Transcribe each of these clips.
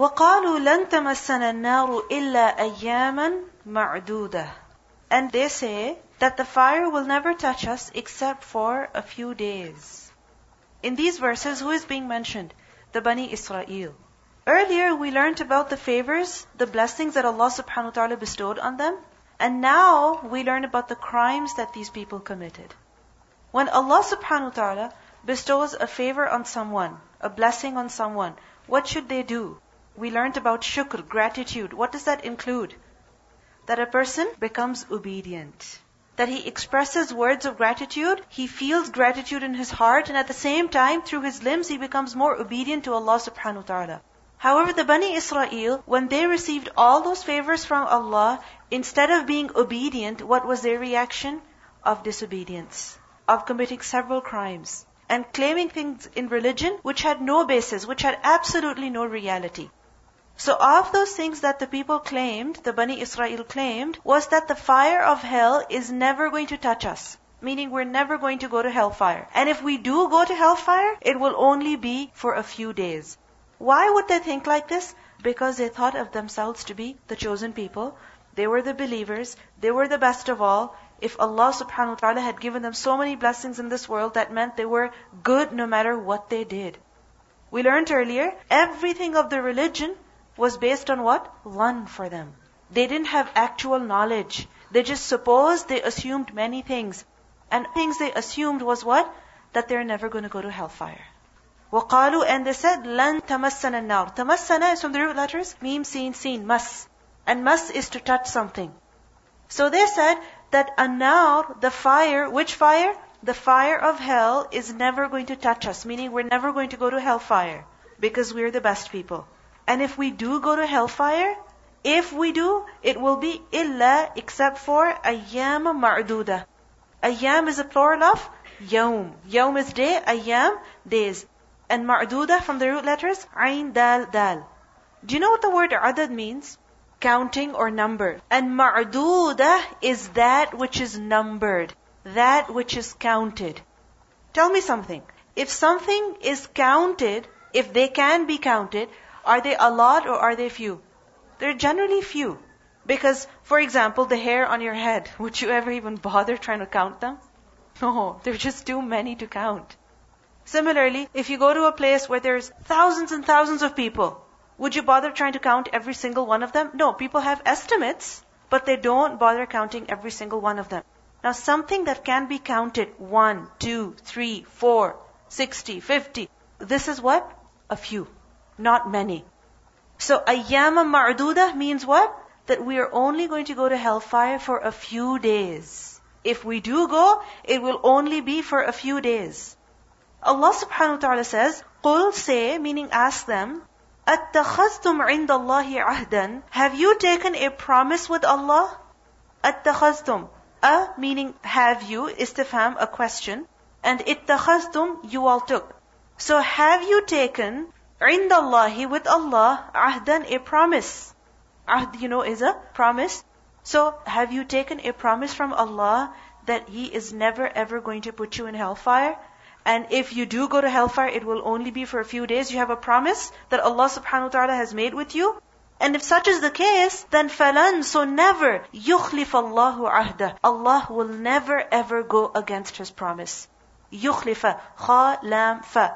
وَقَالُوا لَن تَمَسَّنَا النَّارُ إِلَّا أَيَّامًا مَعْدُودَةً And they say that the fire will never touch us except for a few days. In these verses, who is being mentioned? The Bani Israel. Earlier, we learned about the favors, the blessings that Allah subhanahu wa ta'ala bestowed on them. And now, we learn about the crimes that these people committed. When Allah subhanahu wa ta'ala bestows a favor on someone, a blessing on someone, what should they do? We learned about shukr, gratitude. What does that include? That a person becomes obedient. That he expresses words of gratitude, he feels gratitude in his heart, and at the same time, through his limbs, he becomes more obedient to Allah subhanahu wa ta'ala. However, the Bani Israel, when they received all those favors from Allah, instead of being obedient, what was their reaction? Of disobedience. Of committing several crimes. And claiming things in religion which had no basis, which had absolutely no reality. So of those things that the people claimed, the Bani Israel claimed, was that the fire of hell is never going to touch us. Meaning we're never going to go to hellfire. And if we do go to hellfire, it will only be for a few days. Why would they think like this? Because they thought of themselves to be the chosen people. They were the believers. They were the best of all. If Allah subhanahu wa ta'ala had given them so many blessings in this world, that meant they were good no matter what they did. We learned earlier, everything of the religion was based on what? One for them. They didn't have actual knowledge. They just supposed, they assumed many things. And things they assumed was what? That they're never going to go to hellfire. وَقَالُوا And they said, لَن تَمَسَّنَا النَّارُ تَمَسَّنَا is from the root letters, mim, sin, sin, mas. And mas is to touch something. So they said that an-nar, the fire, which fire? The fire of hell is never going to touch us, meaning we're never going to go to hellfire because we're the best people. And if we do go to hellfire, if we do, it will be illa except for ayyam ma'duda. Ayyam is a plural of yawm. Yawm is day, ayyam, days. And ma'duda from the root letters, ayn, dal, dal. Do you know what the word adad means? Counting or number. And ma'duda is that which is numbered. That which is counted. Tell me something. If something is counted, if they can be counted, are they a lot or are they few? They're generally few. Because, for example, the hair on your head, would you ever even bother trying to count them? No, they're just too many to count. Similarly, if you go to a place where there's thousands and thousands of people, would you bother trying to count every single one of them? No, people have estimates, but they don't bother counting every single one of them. Now something that can be counted, one, two, three, four, sixty, fifty, this is what? A few not many. So ayyama ma'duda means what? That we are only going to go to hellfire for a few days. If we do go, it will only be for a few days. Allah subhanahu wa ta'ala says, قُلْ say, meaning ask them, أَتَّخَذْتُمْ عِنْدَ اللَّهِ عَهْدًا Have you taken a promise with Allah? أَتَّخَذْتُمْ A meaning have you, istifham, a question. And ittakhaztum, you all took. So have you taken عند الله with Allah ahdan a promise. Ahd, you know, is a promise. So, have you taken a promise from Allah that He is never ever going to put you in hellfire? And if you do go to hellfire, it will only be for a few days. You have a promise that Allah subhanahu wa ta'ala has made with you. And if such is the case, then falan, so never, يُخْلِفَ اللَّهُ عَهْدَ Allah will never ever go against His promise. يُخْلِفَ خَا لَام فَ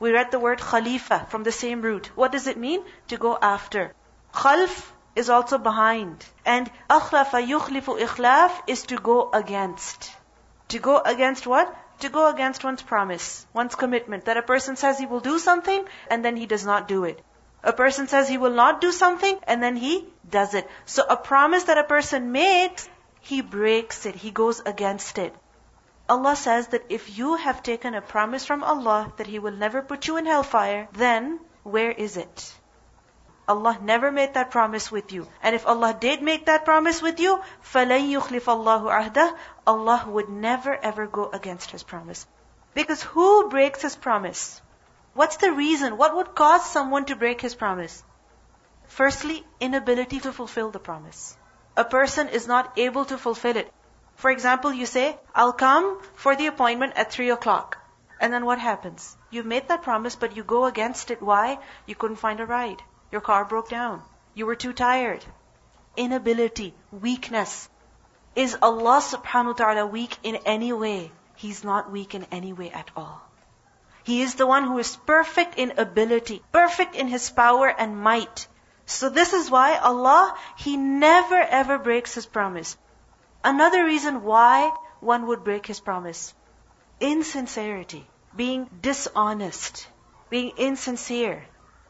we read the word khalifa from the same root. What does it mean? To go after. Khalf is also behind. And akhlafa yukhlifu ikhlaf is to go against. To go against what? To go against one's promise, one's commitment. That a person says he will do something and then he does not do it. A person says he will not do something and then he does it. So a promise that a person makes, he breaks it. He goes against it. Allah says that if you have taken a promise from Allah that He will never put you in hellfire, then where is it? Allah never made that promise with you. And if Allah did make that promise with you, فَلَن يُخْلِفَ اللَّهُ عَهْدَهُ Allah would never ever go against His promise. Because who breaks His promise? What's the reason? What would cause someone to break His promise? Firstly, inability to fulfill the promise. A person is not able to fulfill it. For example, you say, I'll come for the appointment at 3 o'clock. And then what happens? You've made that promise, but you go against it. Why? You couldn't find a ride. Your car broke down. You were too tired. Inability, weakness. Is Allah subhanahu wa ta'ala weak in any way? He's not weak in any way at all. He is the one who is perfect in ability, perfect in His power and might. So this is why Allah, He never ever breaks His promise. Another reason why one would break His promise. Insincerity. Being dishonest. Being insincere.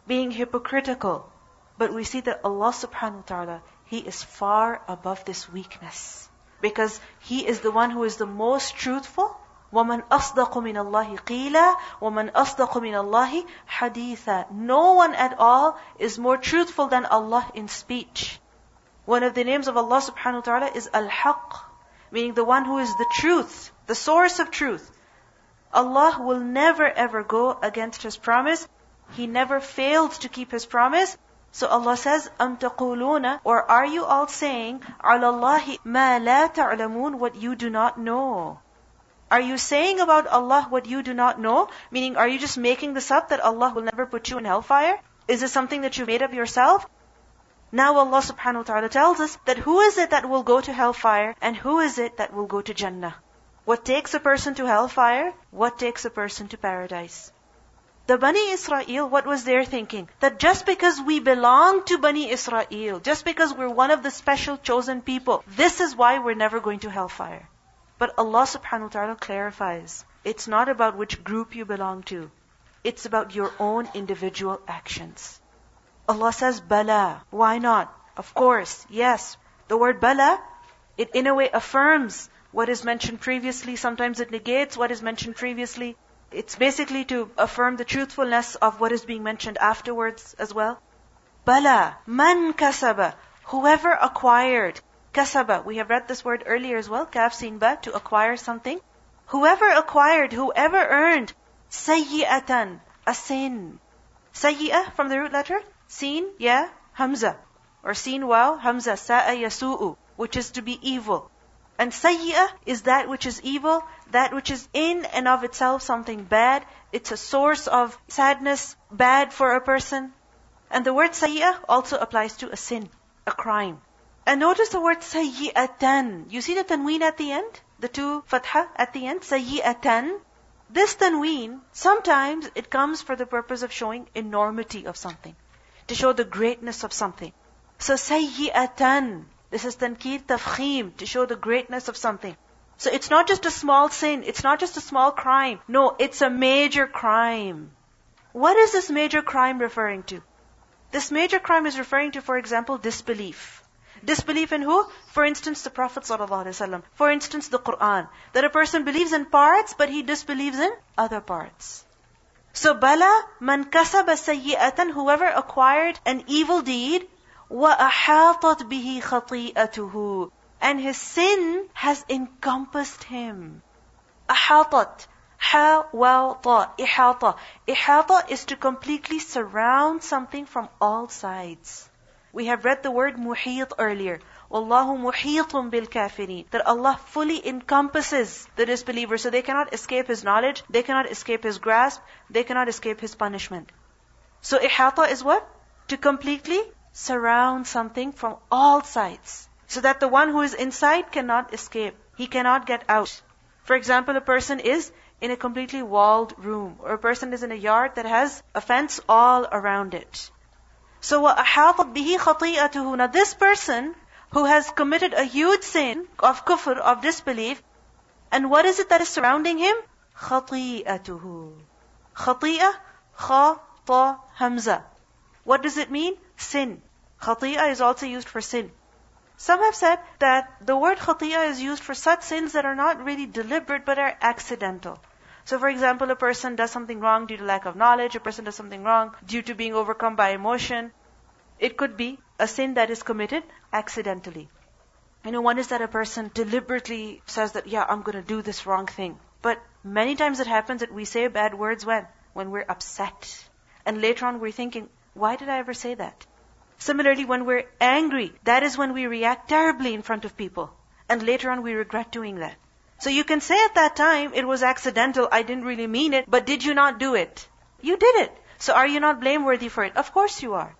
Being hypocritical. But we see that Allah subhanahu wa ta'ala, He is far above this weakness. Because He is the one who is the most truthful. وَمَنْ أَصْدَقُ مِنَ اللَّهِ قِيلًا وَمَنْ أَصْدَقُ مِنَ اللَّهِ حَدِيثًا No one at all is more truthful than Allah in speech. One of the names of Allah subhanahu wa ta'ala is Al-Haq, meaning the one who is the truth, the source of truth. Allah will never ever go against His promise. He never failed to keep His promise. So Allah says, أَمْ تَقُولُونَ Or are you all saying, عَلَى اللَّهِ مَا لَا تَعْلَمُونَ What you do not know. Are you saying about Allah what you do not know? Meaning, are you just making this up that Allah will never put you in hellfire? Is this something that you made up yourself? Now Allah subhanahu wa ta'ala tells us that who is it that will go to hellfire and who is it that will go to Jannah? What takes a person to hellfire? What takes a person to paradise? The Bani Israel, what was their thinking? That just because we belong to Bani Israel, just because we're one of the special chosen people, this is why we're never going to hellfire. But Allah subhanahu wa ta'ala clarifies, it's not about which group you belong to. It's about your own individual actions. Allah says, Bala. Why not? Of course, yes. The word Bala, it in a way affirms what is mentioned previously. Sometimes it negates what is mentioned previously. It's basically to affirm the truthfulness of what is being mentioned afterwards as well. Bala, man kasaba, whoever acquired. Kasaba, we have read this word earlier as well, kaf sin ba, to acquire something. Whoever acquired, whoever earned, sayyi'atan, a sin. Sayyi'ah from the root letter, sin, yeah, hamza. Or sin wow, hamza, sa'a yasu'u, which is to be evil. And sayyi'ah is that which is evil, that which is in and of itself something bad. It's a source of sadness, bad for a person. And the word sayyi'ah also applies to a sin, a crime. And notice the word sayyi'atan. You see the tanween at the end? The two fatha at the end? Sayyi'atan. This tanween, sometimes it comes for the purpose of showing enormity of something. To show the greatness of something. So sayyi'atan. This is tankir tafkhim, to show the greatness of something. So it's not just a small sin, it's not just a small crime. No, it's a major crime. What is this major crime referring to? This major crime is referring to, for example, disbelief. Disbelief in who? For instance, the Prophet ﷺ. For instance, the Quran. That a person believes in parts, but he disbelieves in other parts. So, bala man kasaba sayyi'atan, whoever acquired an evil deed, وَأَحَاطَتْ بِهِ خَطِيئَتُهُ And his sin has encompassed him. أحاطت ha wa ta ihata ihata is to completely surround something from all sides we have read the word muhit earlier wallahu muhitun bil kafirin that allah fully encompasses the disbelievers so they cannot escape his knowledge they cannot escape his grasp they cannot escape his punishment so ihata is what to completely surround something from all sides. So that the one who is inside cannot escape. He cannot get out. For example, a person is in a completely walled room, or a person is in a yard that has a fence all around it. So وَأَحَاطَتْ بِهِ خَطِيئَتُهُ Now this person who has committed a huge sin of kufr, of disbelief, and what is it that is surrounding him? خَطِيئَتُهُ خَطِيئة, خَ, ta, hamza. What does it mean? Sin. Khati'ah is also used for sin. Some have said that the word khati'ah is used for such sins that are not really deliberate but are accidental. So for example, a person does something wrong due to lack of knowledge, a person does something wrong due to being overcome by emotion. it could be a sin that is committed accidentally. You know, one is that a person deliberately says that, yeah, I'm going to do this wrong thing. But many times it happens that we say bad words when? When we're upset. And later on we're thinking, why did I ever say that? Similarly, when we're angry, that is when we react terribly in front of people. And later on we regret doing that. So you can say at that time, it was accidental, I didn't really mean it, but did you not do it? You did it. So are you not blameworthy for it? Of course you are.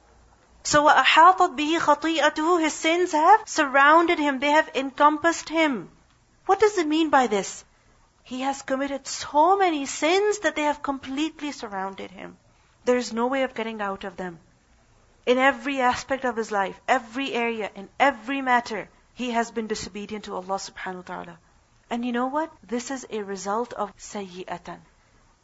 So وَأَحَاطَتْ بِهِ خَطِيئَتُهُ His sins have surrounded him. They have encompassed him. What does it mean by this? He has committed so many sins that they have completely surrounded him. There is no way of getting out of them. In every aspect of his life, every area, in every matter, he has been disobedient to Allah subhanahu wa ta'ala. And you know what? This is a result of sayyi'atan.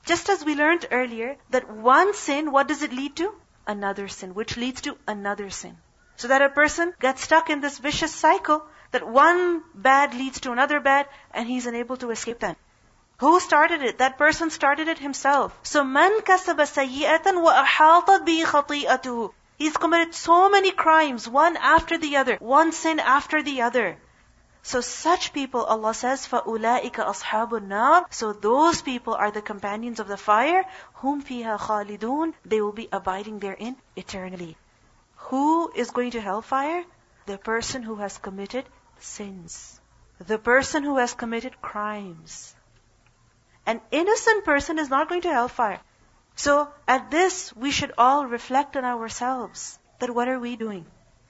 Just as we learned earlier that one sin, what does it lead to? Another sin, which leads to another sin. So that a person gets stuck in this vicious cycle, that one bad leads to another bad, and he's unable to escape that. Who started it? That person started it himself. So man kasaba sayyi'atan wa ahatat bi khati'atuhu. He's committed so many crimes, one after the other, one sin after the other. So such people, Allah says, فَأُولَٰئِكَ أَصْحَابُ النَّارِ So those people are the companions of the fire, whom فِيهَا خَالِدُونَ They will be abiding therein eternally. Who is going to hellfire? The person who has committed sins. The person who has committed crimes. An innocent person is not going to hellfire. So at this, we should all reflect on ourselves that what are we doing?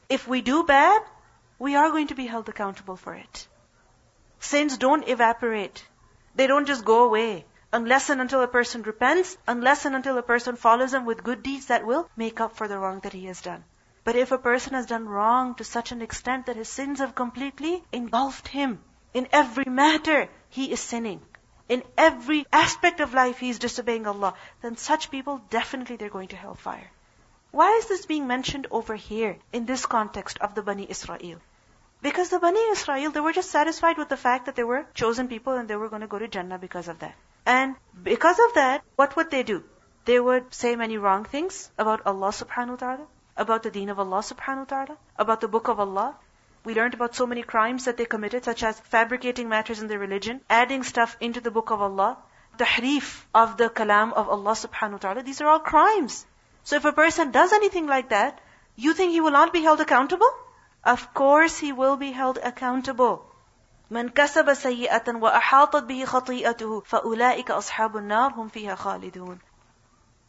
If we do bad, we are going to be held accountable for it. Sins don't evaporate. They don't just go away. Unless and until a person repents, unless and until a person follows them with good deeds that will make up for the wrong that he has done. But if a person has done wrong to such an extent that his sins have completely engulfed him, in every matter he is sinning in every aspect of life he is disobeying Allah, then such people definitely they're going to hellfire. Why is this being mentioned over here in this context of the Bani Israel? Because the Bani Israel, they were just satisfied with the fact that they were chosen people and they were going to go to Jannah because of that. And because of that, what would they do? They would say many wrong things about Allah subhanahu wa ta'ala, about the deen of Allah subhanahu wa ta'ala, about the book of Allah, we learned about so many crimes that they committed, such as fabricating matters in their religion, adding stuff into the book of Allah, the tahrif of the kalam of Allah subhanahu wa ta'ala. These are all crimes. So if a person does anything like that, you think he will not be held accountable? Of course he will be held accountable. من كسب سيئة وأحاطت به خطيئته فأولئك أصحاب النار هم فيها خالدون.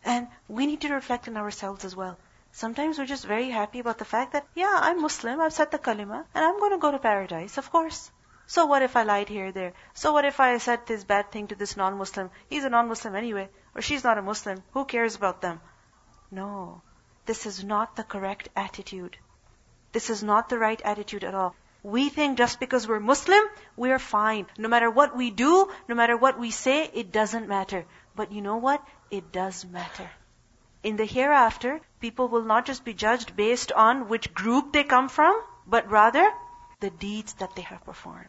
And we need to reflect on ourselves as well. Sometimes we're just very happy about the fact that, yeah, I'm Muslim, I've said the kalima, and I'm going to go to paradise, of course. So what if I lied here or there? So what if I said this bad thing to this non-Muslim? He's a non-Muslim anyway, or she's not a Muslim. Who cares about them? No. This is not the correct attitude. This is not the right attitude at all. We think just because we're Muslim, we're fine. No matter what we do, no matter what we say, it doesn't matter. But you know what? It does matter. In the hereafter, people will not just be judged based on which group they come from, but rather the deeds that they have performed,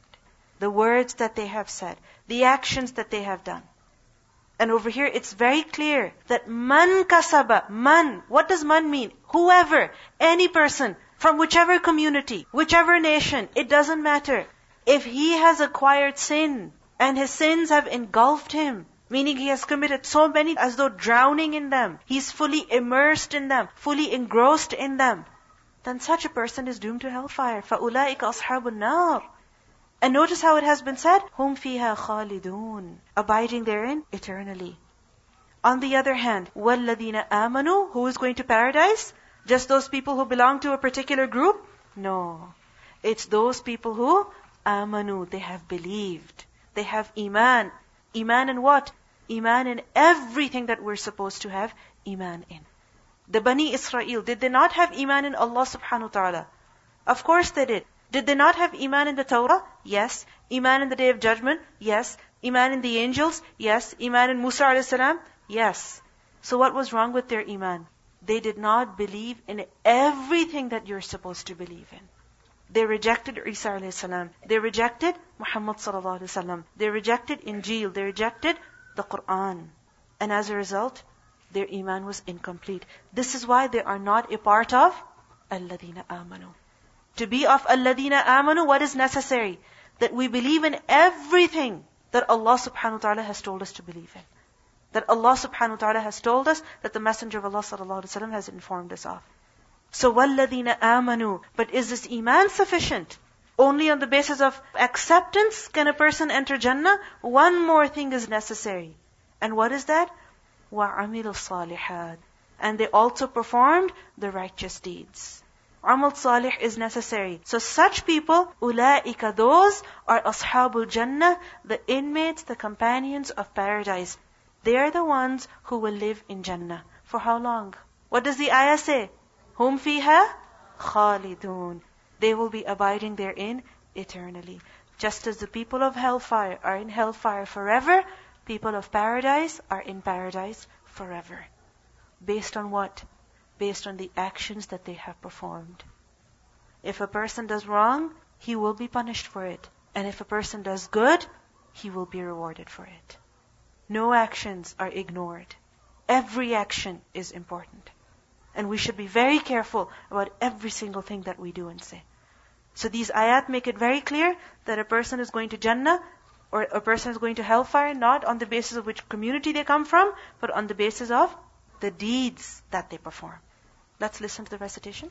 the words that they have said, the actions that they have done. And over here, it's very clear that man kasaba, man, what does man mean? Whoever, any person, from whichever community, whichever nation, it doesn't matter. If he has acquired sin, and his sins have engulfed him, Meaning he has committed so many as though drowning in them. He's fully immersed in them, fully engrossed in them. Then such a person is doomed to hellfire. فَأُولَٰئِكَ أَصْحَابُ النَّارِ And notice how it has been said, هُمْ فِيهَا خَالِدُونَ Abiding therein eternally. On the other hand, وَالَّذِينَ آمَنُوا Who is going to paradise? Just those people who belong to a particular group? No. It's those people who amanu, they have believed. They have iman. Iman in what? Iman in everything that we're supposed to have Iman in. The Bani Israel, did they not have Iman in Allah subhanahu wa ta'ala? Of course they did. Did they not have Iman in the Torah? Yes. Iman in the Day of Judgment? Yes. Iman in the angels? Yes. Iman in Musa alayhi salam? Yes. So what was wrong with their Iman? They did not believe in everything that you're supposed to believe in. They rejected Isa alayhi salam. They rejected Muhammad sallallahu alayhi wasallam. They rejected Injil. They rejected the Quran. And as a result, their iman was incomplete. This is why they are not a part of Alladina amanu. To be of Alladina amanu, what is necessary? That we believe in everything that Allah subhanahu wa ta'ala has told us to believe in That Allah subhanahu wa ta'ala has told us, that the Messenger of Allah sallallahu alayhi wa has informed us of. So, وَالَّذِينَ آمَنُوا But is this iman sufficient? Only on the basis of acceptance can a person enter Jannah. One more thing is necessary. And what is that? وَعَمِلُوا الصَّالِحَاتِ and they also performed the righteous deeds. Amal salih is necessary. So such people, ulaika, those are ashabul jannah, the inmates, the companions of paradise. They are the ones who will live in Jannah. For how long? What does the ayah say? Hum fiha khalidun. They will be abiding therein eternally. Just as the people of hellfire are in hellfire forever, people of paradise are in paradise forever. Based on what? Based on the actions that they have performed. If a person does wrong, he will be punished for it. And if a person does good, he will be rewarded for it. No actions are ignored. Every action is important. And we should be very careful about every single thing that we do and say. So these ayat make it very clear that a person is going to Jannah or a person is going to hellfire not on the basis of which community they come from, but on the basis of the deeds that they perform. Let's listen to the recitation.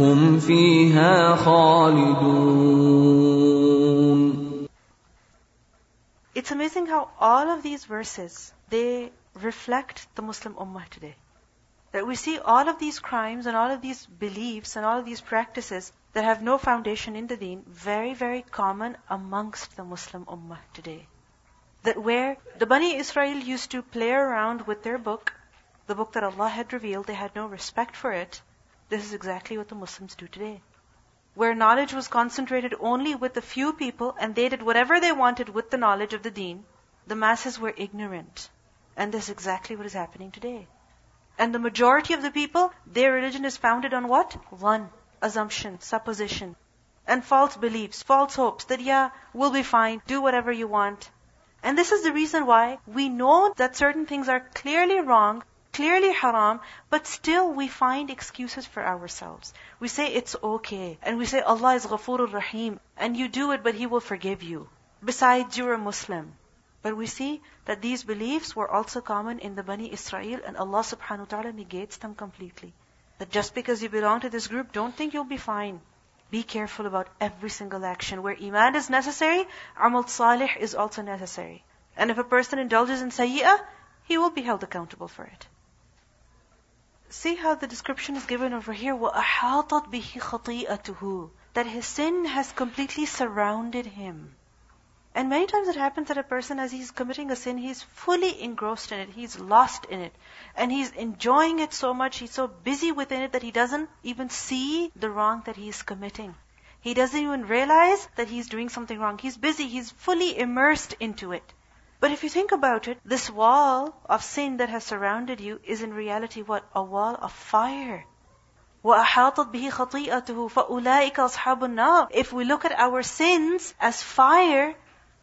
هم فيها خالدون It's amazing how all of these verses, they reflect the Muslim Ummah today. That we see all of these crimes and all of these beliefs and all of these practices that have no foundation in the deen, very, very common amongst the Muslim Ummah today. That where the Bani Israel used to play around with their book, the book that Allah had revealed, they had no respect for it. this is exactly what the Muslims do today. Where knowledge was concentrated only with a few people and they did whatever they wanted with the knowledge of the deen, the masses were ignorant. And this is exactly what is happening today. And the majority of the people, their religion is founded on what? One, assumption, supposition, and false beliefs, false hopes that yeah, we'll be fine, do whatever you want. And this is the reason why we know that certain things are clearly wrong, clearly haram, but still we find excuses for ourselves. We say it's okay, and we say Allah is Ghafurur Rahim, and you do it, but He will forgive you. Besides, you're a Muslim. But we see that these beliefs were also common in the Bani Israel, and Allah subhanahu wa ta'ala negates them completely. That just because you belong to this group, don't think you'll be fine. Be careful about every single action. Where iman is necessary, amal salih is also necessary. And if a person indulges in sayyah, he will be held accountable for it See how the description is given over here. وَأَحَاطَتْ بِهِ خَطِيئَتُهُ That his sin has completely surrounded him. And many times it happens that a person, as he's committing a sin, he's fully engrossed in it, he's lost in it, and he's enjoying it so much, he's so busy within it that he doesn't even see the wrong that he's committing. He doesn't even realize that he's doing something wrong. He's busy, he's fully immersed into it. But if you think about it, this wall of sin that has surrounded you is in reality what? A wall of fire. وَأَحَاطَتْ بِهِ خَطِيئَتُهُ فَأُولَٰئِكَ أَصْحَابُ النَّارِ If we look at our sins as fire,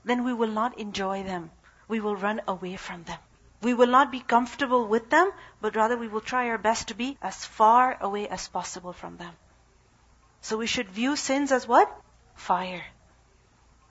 then we will not enjoy them. We will run away from them. We will not be comfortable with them, but rather we will try our best to be as far away as possible from them. So we should view sins as what? Fire.